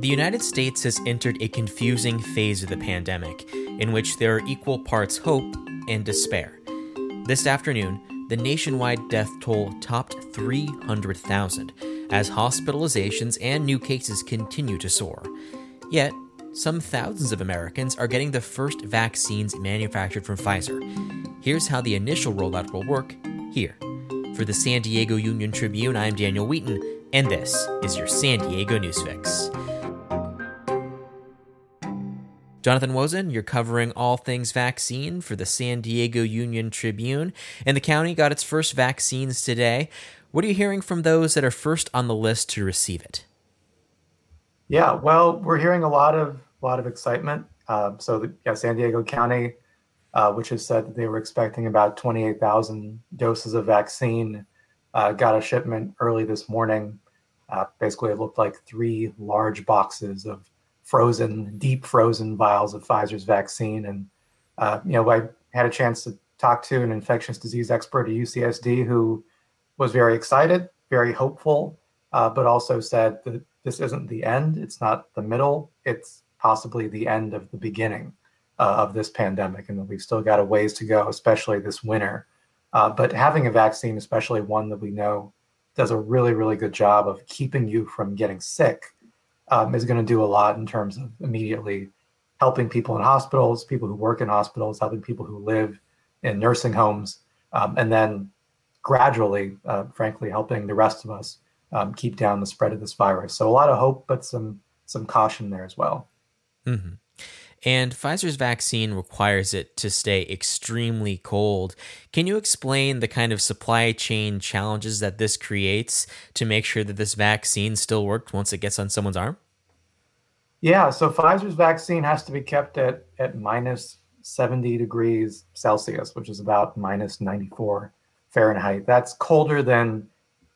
The United States has entered a confusing phase of the pandemic in which there are equal parts hope and despair. This afternoon, the nationwide death toll topped 300,000 as hospitalizations and new cases continue to soar. Yet, some thousands of Americans are getting the first vaccines manufactured from Pfizer. Here's how the initial rollout will work here. For the San Diego Union Tribune, I'm Daniel Wheaton, and this is your San Diego Newsfix. Jonathan Wosen, you're covering all things vaccine for the San Diego Union Tribune, and the county got its first vaccines today. What are you hearing from those that are first on the list to receive it? Yeah, well, we're hearing a lot of a lot of excitement. Uh, so, the, yeah, San Diego County, uh, which has said that they were expecting about 28,000 doses of vaccine, uh, got a shipment early this morning. Uh, basically, it looked like three large boxes of frozen, deep frozen vials of Pfizer's vaccine. And uh, you know, I had a chance to talk to an infectious disease expert at UCSD who was very excited, very hopeful, uh, but also said that this isn't the end. It's not the middle. It's possibly the end of the beginning uh, of this pandemic, and that we've still got a ways to go, especially this winter. Uh, but having a vaccine, especially one that we know does a really, really good job of keeping you from getting sick, um, is going to do a lot in terms of immediately helping people in hospitals, people who work in hospitals, helping people who live in nursing homes, um, and then gradually, uh, frankly, helping the rest of us um, keep down the spread of this virus. So a lot of hope, but some some caution there as well. Mm-hmm. And Pfizer's vaccine requires it to stay extremely cold. Can you explain the kind of supply chain challenges that this creates to make sure that this vaccine still works once it gets on someone's arm? Yeah, so Pfizer's vaccine has to be kept at, at minus 70 degrees Celsius, which is about minus 94 Fahrenheit. That's colder than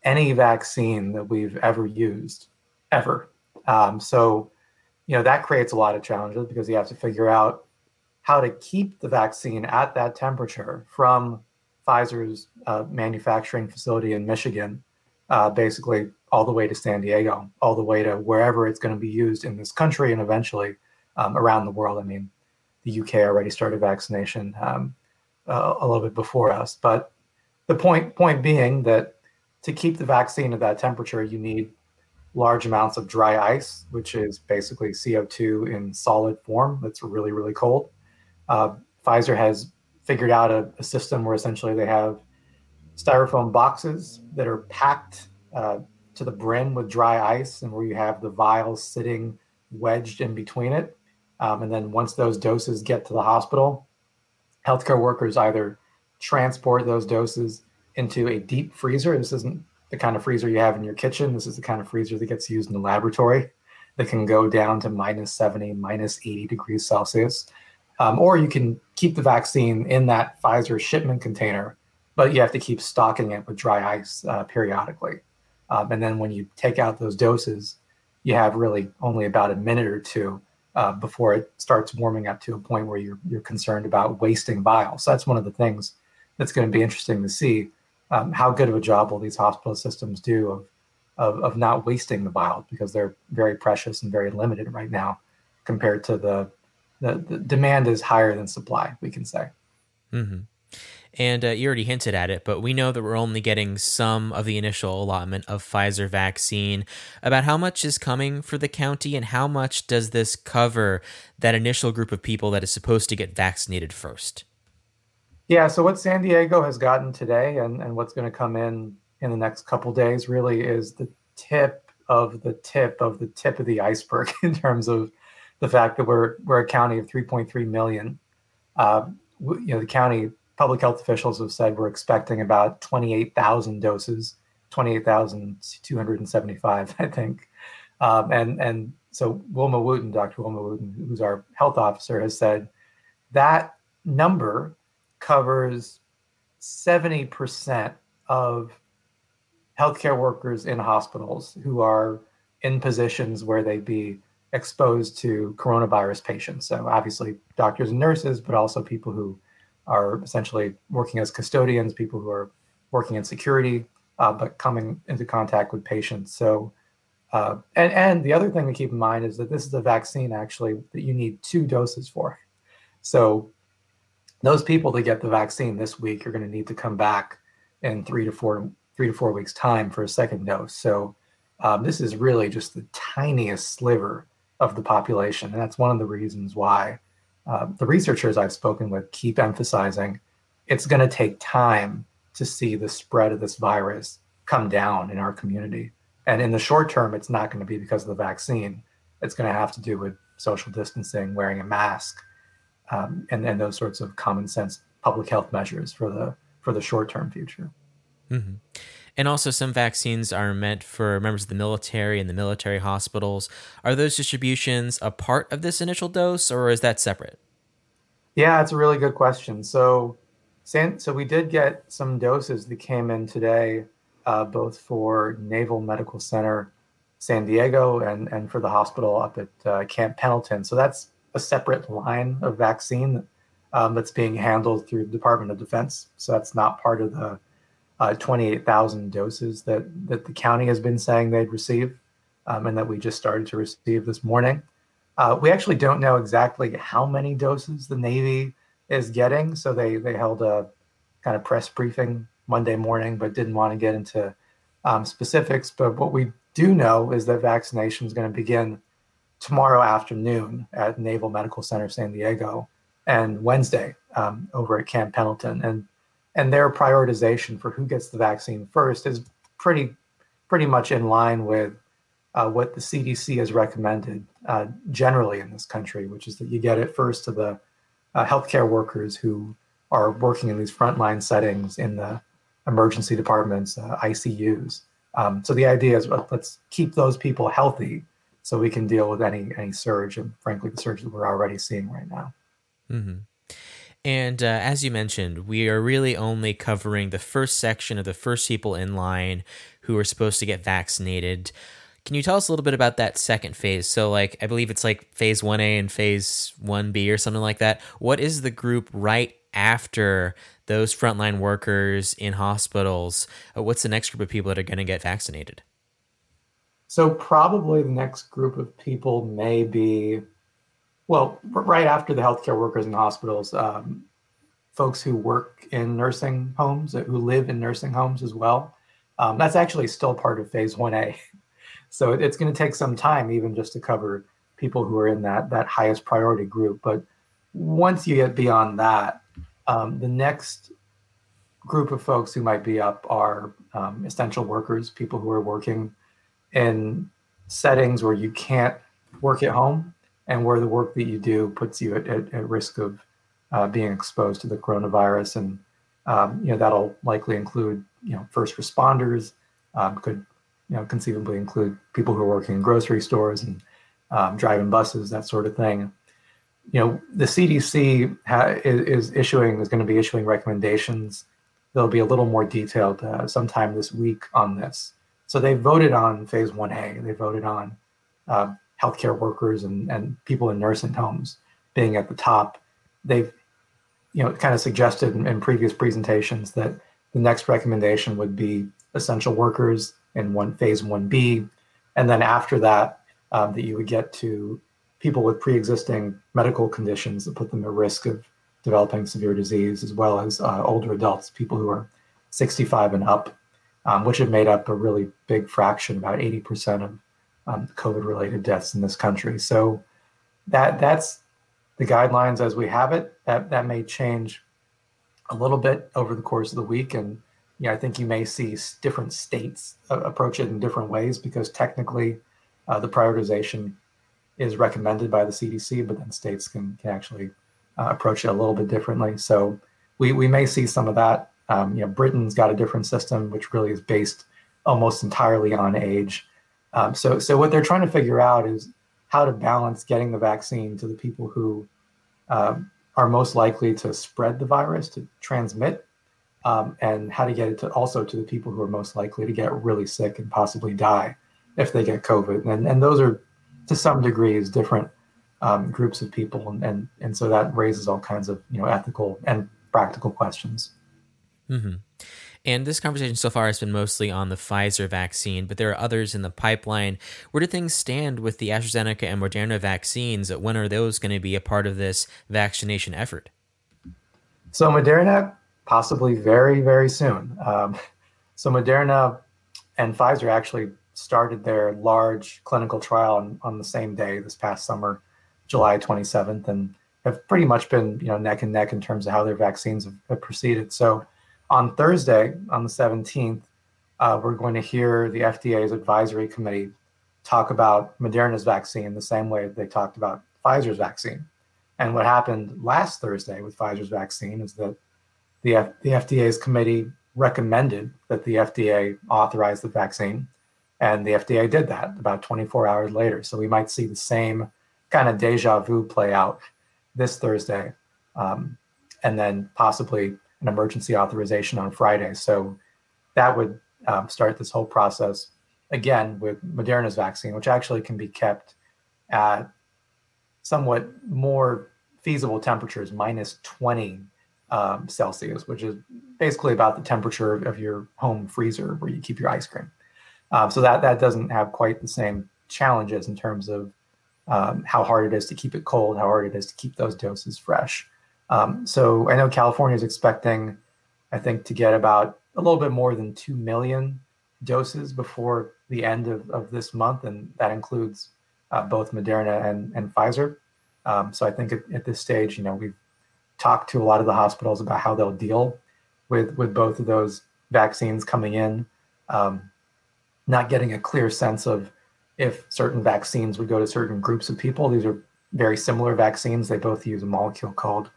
any vaccine that we've ever used, ever. Um, so, you know, that creates a lot of challenges because you have to figure out how to keep the vaccine at that temperature from Pfizer's uh, manufacturing facility in Michigan, uh, basically all the way to San Diego, all the way to wherever it's going to be used in this country and eventually um, around the world. I mean, the UK already started vaccination um, uh, a little bit before us, but the point point being that to keep the vaccine at that temperature, you need large amounts of dry ice, which is basically CO2 in solid form that's really, really cold. Uh, Pfizer has figured out a, a, system where essentially they have styrofoam boxes that are packed uh, to the brim with dry ice and where you have the vials sitting wedged in between it. Um, and then once those doses get to the hospital, healthcare workers either transport those doses into a deep freezer. This isn't the kind of freezer you have in your kitchen. This is the kind of freezer that gets used in the laboratory that can go down to minus 70, minus 80 degrees Celsius. Um, or you can keep the vaccine in that Pfizer shipment container, but you have to keep stocking it with dry ice uh, periodically. Um, and then when you take out those doses, you have really only about a minute or two uh, before it starts warming up to a point where you're you're concerned about wasting vials. So that's one of the things that's going to be interesting to see um, how good of a job will these hospital systems do of, of, of not wasting the vials because they're very precious and very limited right now compared to the the, the demand is higher than supply we can say. Mm-hmm. and uh, you already hinted at it but we know that we're only getting some of the initial allotment of pfizer vaccine. About how much is coming for the county and how much does this cover that initial group of people that is supposed to get vaccinated first yeah. So what San Diego has gotten today, and and what's going to come in in the next couple days, really is the tip of the tip of the tip of the iceberg in terms of the fact that we're we're a county of 3.3 million. Uh, you know, the county public health officials have said we're expecting about 28,000 doses, 28,275, I think. Um, and and so Wilma Wooten, Dr. Wilma Wooten, who's our health officer, has said that number covers 70% of healthcare workers in hospitals who are in positions where they'd be exposed to coronavirus patients. So, obviously, doctors and nurses, but also people who are essentially working as custodians, people who are working in security, uh, but coming into contact with patients. So, Uh, and and the other thing to keep in mind is that this is a vaccine actually that you need two doses for. So those people that get the vaccine this week are going to need to come back in three to four three to four weeks time for a second dose. So um, this is really just the tiniest sliver of the population, and that's one of the reasons why uh, the researchers I've spoken with keep emphasizing it's going to take time to see the spread of this virus come down in our community. And in the short term, it's not going to be because of the vaccine. It's going to have to do with social distancing, wearing a mask, um, and, those sorts of common sense public health measures for the for the short term future. Mm-hmm. And also, some vaccines are meant for members of the military and the military hospitals. Are those distributions a part of this initial dose, or is that separate? Yeah, it's a really good question. So, so we did get some doses that came in today, uh, both for Naval Medical Center San Diego and, and for the hospital up at uh, Camp Pendleton. So that's a separate line of vaccine um, that's being handled through the Department of Defense. So that's not part of the uh, 28,000 doses that, that the county has been saying they'd receive um, and that we just started to receive this morning. Uh, we actually don't know exactly how many doses the Navy is getting. So they, they held a kind of press briefing Monday morning, but didn't want to get into um, specifics. But what we do know is that vaccination is going to begin tomorrow afternoon at Naval Medical Center San Diego and Wednesday um, over at Camp Pendleton. And and their prioritization for who gets the vaccine first is pretty pretty much in line with uh, what the CDC has recommended uh, generally in this country, which is that you get it first to the uh, healthcare workers who are working in these frontline settings in the emergency departments, uh, ICUs. Um, so the idea is let's keep those people healthy so we can deal with any any surge, and frankly, the surge that we're already seeing right now. Mm-hmm. And uh, as you mentioned, we are really only covering the first section of the first people in line who are supposed to get vaccinated. Can you tell us a little bit about that second phase? So, like, I believe it's like phase 1A and phase 1B or something like that. What is the group right after those frontline workers in hospitals? Uh, what's the next group of people that are going to get vaccinated? So, probably the next group of people may be well, right after the healthcare workers in hospitals, um, folks who work in nursing homes, uh, who live in nursing homes as well. Um, that's actually still part of phase 1A. So it's going to take some time even just to cover people who are in that, that highest priority group. But once you get beyond that, um, the next group of folks who might be up are um, essential workers, people who are working in settings where you can't work at home and where the work that you do puts you at, at, at risk of uh, being exposed to the coronavirus. And um, you know that'll likely include you know first responders, um, could you know conceivably include people who are working in grocery stores and um, driving buses, that sort of thing. You know the CDC ha- is, is, issuing is going to be issuing recommendations. There'll be a little more detailed uh, sometime this week on this. So they voted on phase 1A. They voted on uh, healthcare workers and, and people in nursing homes being at the top. They've, you know, kind of suggested in, in previous presentations that the next recommendation would be essential workers in one phase 1B. And then after that, um, that you would get to people with pre-existing medical conditions that put them at risk of developing severe disease, as well as uh, older adults, people who are 65 and up, um, which have made up a really big fraction, about 80% of um, COVID-related deaths in this country. So that that's the guidelines as we have it. That that may change a little bit over the course of the week, and yeah, I think you may see different states uh, approach it in different ways because technically, uh, the prioritization is recommended by the CDC, but then states can can actually uh, approach it a little bit differently. So we we may see some of that. Um, you know, Britain's got a different system, which really is based almost entirely on age. Um, so, so what they're trying to figure out is how to balance getting the vaccine to the people who um, are most likely to spread the virus, to transmit, um, and how to get it to also to the people who are most likely to get really sick and possibly die if they get COVID. And, and those are, to some degrees, different um, groups of people, and, and and so that raises all kinds of you know ethical and practical questions. Mm-hmm. And this conversation so far has been mostly on the Pfizer vaccine, but there are others in the pipeline. Where do things stand with the AstraZeneca and Moderna vaccines? When are those going to be a part of this vaccination effort? So, Moderna, possibly very, very soon. Um, so, Moderna and Pfizer actually started their large clinical trial on, on the same day this past summer, July 27th, and have pretty much been you know neck and neck in terms of how their vaccines have, have proceeded. So, on Thursday, on the 17th, uh, we're going to hear the FDA's advisory committee talk about Moderna's vaccine the same way they talked about Pfizer's vaccine. And what happened last Thursday with Pfizer's vaccine is that the, F- the FDA's committee recommended that the FDA authorize the vaccine, and the FDA did that about 24 hours later. So we might see the same kind of deja vu play out this Thursday, um, and then possibly an emergency authorization on Friday. So that would um, start this whole process again with Moderna's vaccine, which actually can be kept at somewhat more feasible temperatures, minus 20 um, Celsius, which is basically about the temperature of your home freezer where you keep your ice cream. Um, so that that doesn't have quite the same challenges in terms of um, how hard it is to keep it cold, how hard it is to keep those doses fresh. Um, so I know California is expecting, I think, to get about a little bit more than 2 million doses before the end of, of this month. And that includes uh, both Moderna and, and Pfizer. Um, so I think at, at, this stage, you know, we've talked to a lot of the hospitals about how they'll deal with, with both of those vaccines coming in, um, not getting a clear sense of if certain vaccines would go to certain groups of people. These are very similar vaccines. They both use a molecule called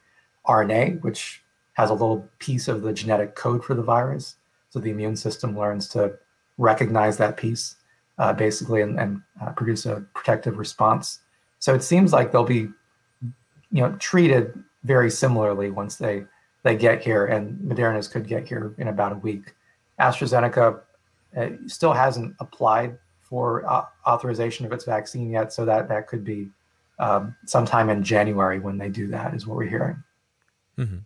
RNA, which has a little piece of the genetic code for the virus. So the immune system learns to recognize that piece uh, basically and, and uh, produce a protective response. So it seems like they'll be, you know, treated very similarly once they they get here, and Moderna's could get here in about a week. AstraZeneca uh, still hasn't applied for uh, authorization of its vaccine yet, so that that could be um, sometime in January when they do that, is what we're hearing. Mm-hmm.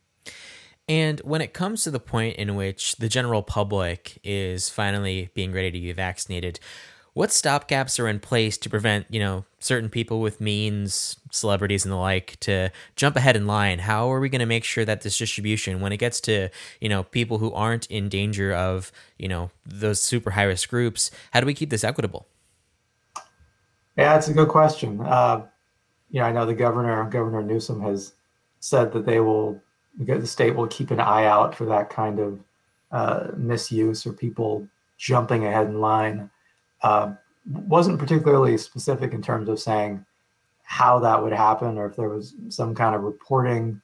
And when it comes to the point in which the general public is finally being ready to be vaccinated, what stopgaps are in place to prevent, you know, certain people with means, celebrities and the like to jump ahead in line? How are we going to make sure that this distribution, when it gets to, you know, people who aren't in danger of, you know, those super high risk groups, how do we keep this equitable? Yeah, it's a good question. Uh, you know, I know the governor, Governor Newsom, has said that they will, the state will keep an eye out for that kind of uh, misuse or people jumping ahead in line. Uh, wasn't particularly specific in terms of saying how that would happen or if there was some kind of reporting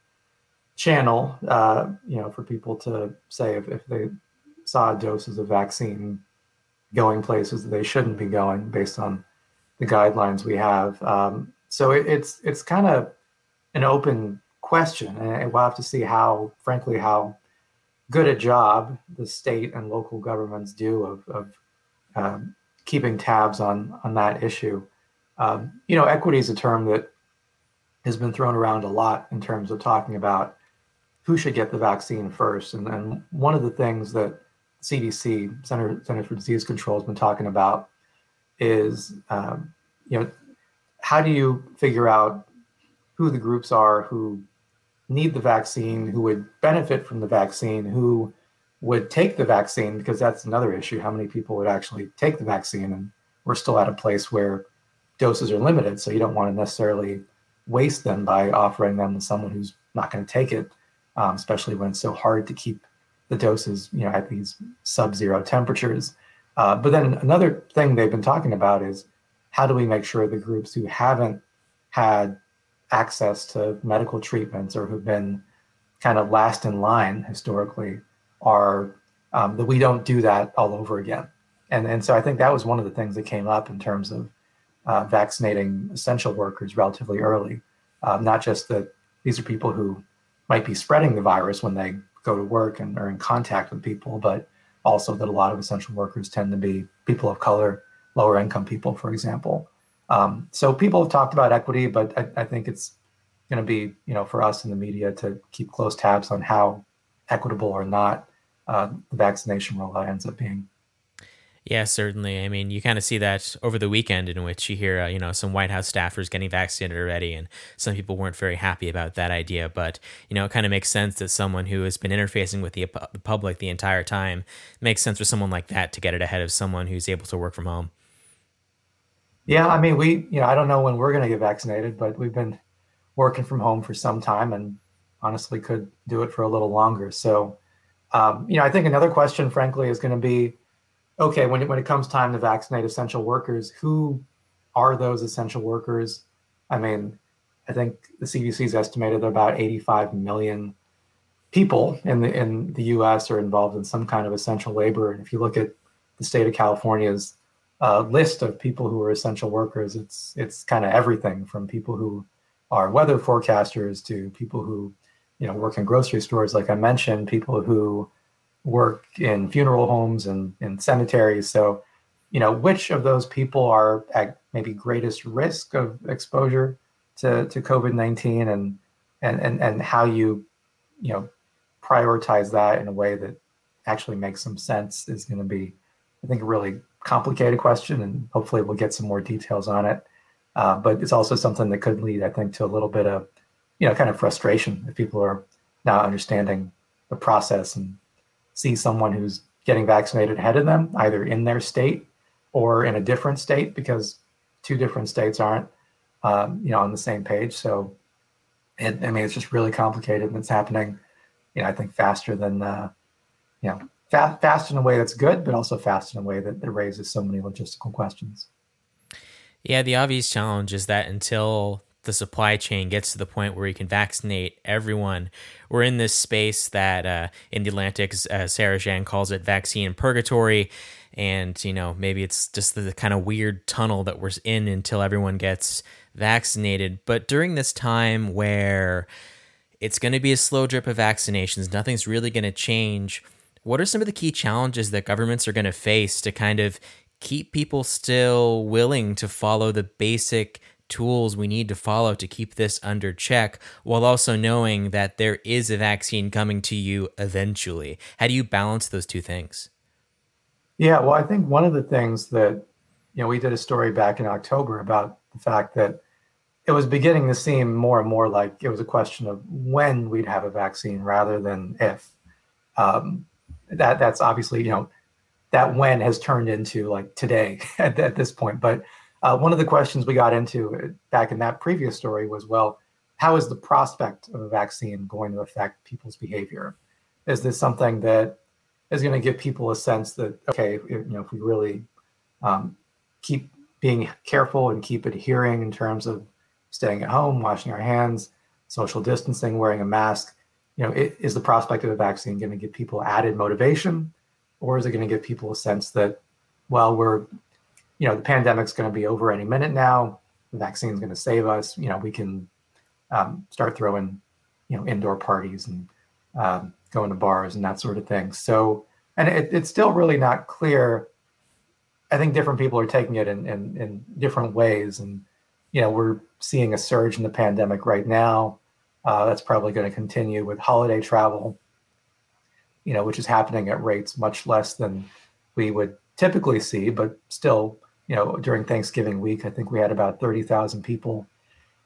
channel, uh, you know, for people to say if, if they saw doses of vaccine going places that they shouldn't be going based on the guidelines we have. Um, so it, it's it's kind of an open question, and we'll have to see how, frankly, how good a job the state and local governments do of, of um, keeping tabs on on that issue. Um, you know, equity is a term that has been thrown around a lot in terms of talking about who should get the vaccine first. And, and one of the things that CDC, Center, Center for Disease Control, has been talking about is, um, you know, how do you figure out who the groups are who need the vaccine, who would benefit from the vaccine, who would take the vaccine, because that's another issue. How many people would actually take the vaccine? And we're still at a place where doses are limited. So you don't want to necessarily waste them by offering them to someone who's not going to take it, um, especially when it's so hard to keep the doses, you know, at these sub-zero temperatures. Uh, but then another thing they've been talking about is how do we make sure the groups who haven't had access to medical treatments or who've been kind of last in line historically are um, that we don't do that all over again. And, and so I think that was one of the things that came up in terms of uh, vaccinating essential workers relatively early. Um, not just that these are people who might be spreading the virus when they go to work and are in contact with people, but also that a lot of essential workers tend to be people of color, lower income people, for example. Um, so people have talked about equity, but I, I think it's going to be, you know, for us in the media to keep close tabs on how equitable or not uh, the vaccination rollout ends up being. Yeah, certainly. I mean, you kind of see that over the weekend in which you hear, uh, you know, some White House staffers getting vaccinated already, and some people weren't very happy about that idea. But, you know, it kind of makes sense that someone who has been interfacing with the, the public the entire time makes sense for someone like that to get it ahead of someone who's able to work from home. Yeah, I mean, we, you know, I don't know when we're going to get vaccinated, but we've been working from home for some time and honestly could do it for a little longer. So, um, you know, I think another question, frankly, is going to be okay, when it, when it comes time to vaccinate essential workers, who are those essential workers? I mean, I think the CDC's estimated that about 85 million people in the in the U.S. are involved in some kind of essential labor. And if you look at the state of California's uh, list of people who are essential workers, it's it's kind of everything from people who are weather forecasters to people who you know work in grocery stores, like I mentioned, people who work in funeral homes and in cemeteries. So, you know, which of those people are at maybe greatest risk of exposure to, to COVID nineteen, and and and and how you, you know, prioritize that in a way that actually makes some sense is going to be, I think, really complicated question, and hopefully we'll get some more details on it. Uh, but it's also something that could lead, I think, to a little bit of, you know, kind of frustration if people are not understanding the process and see someone who's getting vaccinated ahead of them, either in their state or in a different state, because two different states aren't, um, you know, on the same page. So, it, I mean, it's just really complicated, and it's happening, you know, I think faster than, uh, you know, fast, fast in a way that's good, but also fast in a way that, that raises so many logistical questions. Yeah, the obvious challenge is that until the supply chain gets to the point where you can vaccinate everyone. We're in this space that uh, in the Atlantic, uh, Sarah Zhang calls it vaccine purgatory. And, you know, maybe it's just the, the kind of weird tunnel that we're in until everyone gets vaccinated. But during this time where it's going to be a slow drip of vaccinations, nothing's really going to change. What are some of the key challenges that governments are going to face to kind of keep people still willing to follow the basic tools we need to follow to keep this under check while also knowing that there is a vaccine coming to you eventually? How do you balance those two things? Yeah, well, I think one of the things that, you know, we did a story back in October about the fact that it was beginning to seem more and more like it was a question of when we'd have a vaccine rather than if. Um, that that's obviously, you know, that when has turned into like today at, at this point. But uh, one of the questions we got into uh, back in that previous story was, well, how is the prospect of a vaccine going to affect people's behavior? Is this something that is going to give people a sense that okay, if, you know, if we really um, keep being careful and keep adhering in terms of staying at home, washing our hands, social distancing, wearing a mask, you know, it, is the prospect of a vaccine going to give people added motivation, or is it going to give people a sense that, well, we're you know the pandemic's going to be over any minute now. The vaccine's going to save us. You know we can um, start throwing you know indoor parties and um, going to bars and that sort of thing. So and it, it's still really not clear. I think different people are taking it in, in, in different ways. And you know we're seeing a surge in the pandemic right now uh, that's probably going to continue with holiday travel you know which is happening at rates much less than we would typically see but still you know, during Thanksgiving week, I think we had about 30,000 people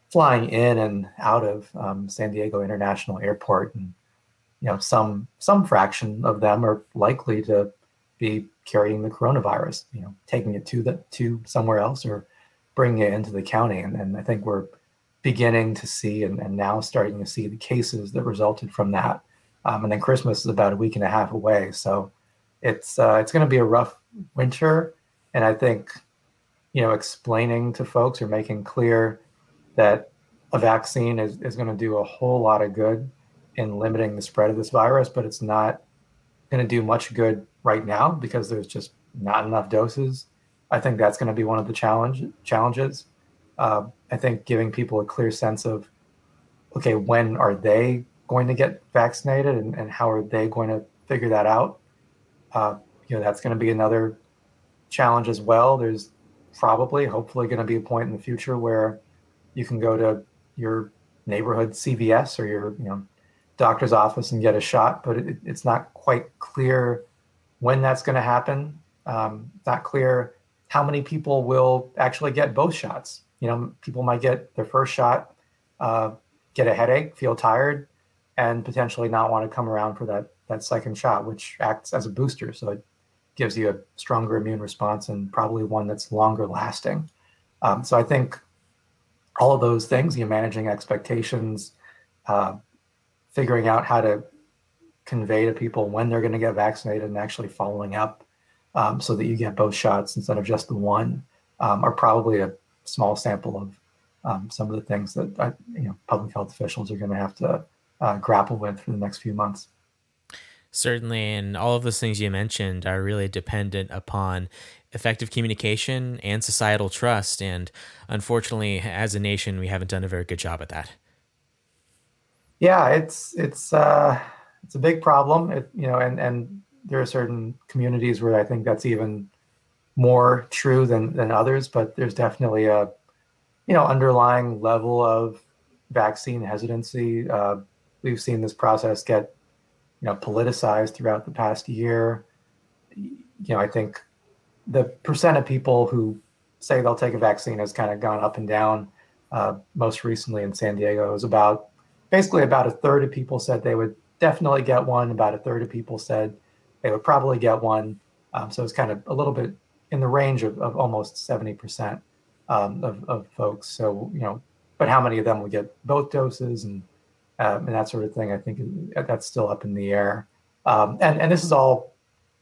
flying in and out of um, San Diego International Airport. And, you know, some some fraction of them are likely to be carrying the coronavirus, you know, taking it to the to somewhere else or bringing it into the county. And, and I think we're beginning to see and, and now starting to see the cases that resulted from that. Um, and then Christmas is about a week and a half away. So it's uh, it's going to be a rough winter. And I think you know, explaining to folks or making clear that a vaccine is, is going to do a whole lot of good in limiting the spread of this virus, but it's not going to do much good right now because there's just not enough doses. I think that's going to be one of the challenge challenges. Uh, I think giving people a clear sense of, okay, when are they going to get vaccinated and, and how are they going to figure that out? Uh, you know, that's going to be another challenge as well. There's probably, hopefully, going to be a point in the future where you can go to your neighborhood CVS or your you know doctor's office and get a shot, but it, it's not quite clear when that's going to happen. Um, not clear how many people will actually get both shots. You know, people might get their first shot, uh, get a headache, feel tired, and potentially not want to come around for that that second shot, which acts as a booster. So it gives you a stronger immune response and probably one that's longer lasting. Um, so I think all of those things, you know, managing expectations, uh, figuring out how to convey to people when they're going to get vaccinated and actually following up um, so that you get both shots instead of just the one um, are probably a small sample of um, some of the things that uh, you know public health officials are going to have to uh, grapple with for the next few months. Certainly, and all of those things you mentioned are really dependent upon effective communication and societal trust. And unfortunately, as a nation, we haven't done a very good job at that. Yeah, it's it's uh, it's a big problem. It, you know, and and there are certain communities where I think that's even more true than than others. But there's definitely a you know underlying level of vaccine hesitancy. Uh, we've seen this process get you know politicized throughout the past year. You know, I think the percent of people who say they'll take a vaccine has kind of gone up and down. Uh, most recently in San Diego, it was about basically about a third of people said they would definitely get one. About a third of people said they would probably get one. Um, so it's kind of a little bit in the range of, of almost 70% um, of, of folks. So, you know, but how many of them will get both doses and, um, and that sort of thing, I think that's still up in the air. Um, and, and this is all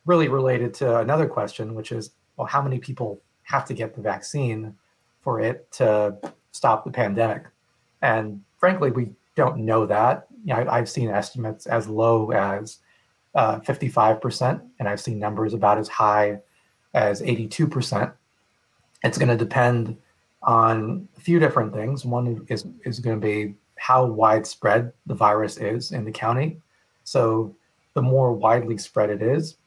really related to another question, which is, well, how many people have to get the vaccine for it to stop the pandemic? And frankly, we don't know that. You know, I've seen estimates as low as uh, 55%, and I've seen numbers about as high as 82%. It's going to depend on a few different things. One is, is going to be how widespread the virus is in the county. So, the more widely spread it is,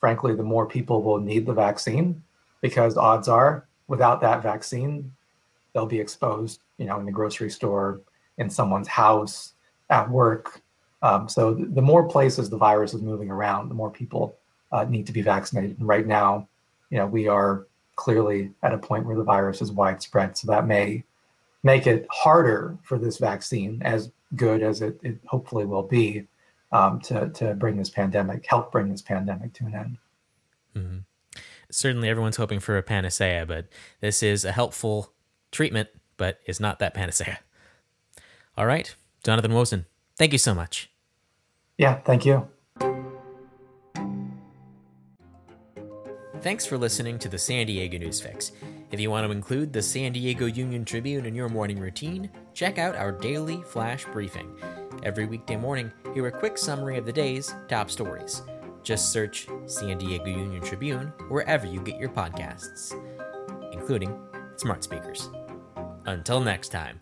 frankly, the more people will need the vaccine because odds are without that vaccine, they'll be exposed, you know, in the grocery store, in someone's house, at work. Um, so the, more places the virus is moving around, the more people uh, need to be vaccinated. And right now, you know, we are clearly at a point where the virus is widespread. So that may make it harder for this vaccine, as good as it, it hopefully will be, um, to to bring this pandemic, help bring this pandemic to an end. Mm-hmm. Certainly, everyone's hoping for a panacea, but this is a helpful treatment, but is not that panacea. All right, Jonathan Wosen, thank you so much. Yeah, thank you. Thanks for listening to the San Diego News Fix. If you want to include the San Diego Union Tribune in your morning routine, check out our daily flash briefing. Every weekday morning, hear a quick summary of the day's top stories. Just search San Diego Union Tribune wherever you get your podcasts, including smart speakers. Until next time.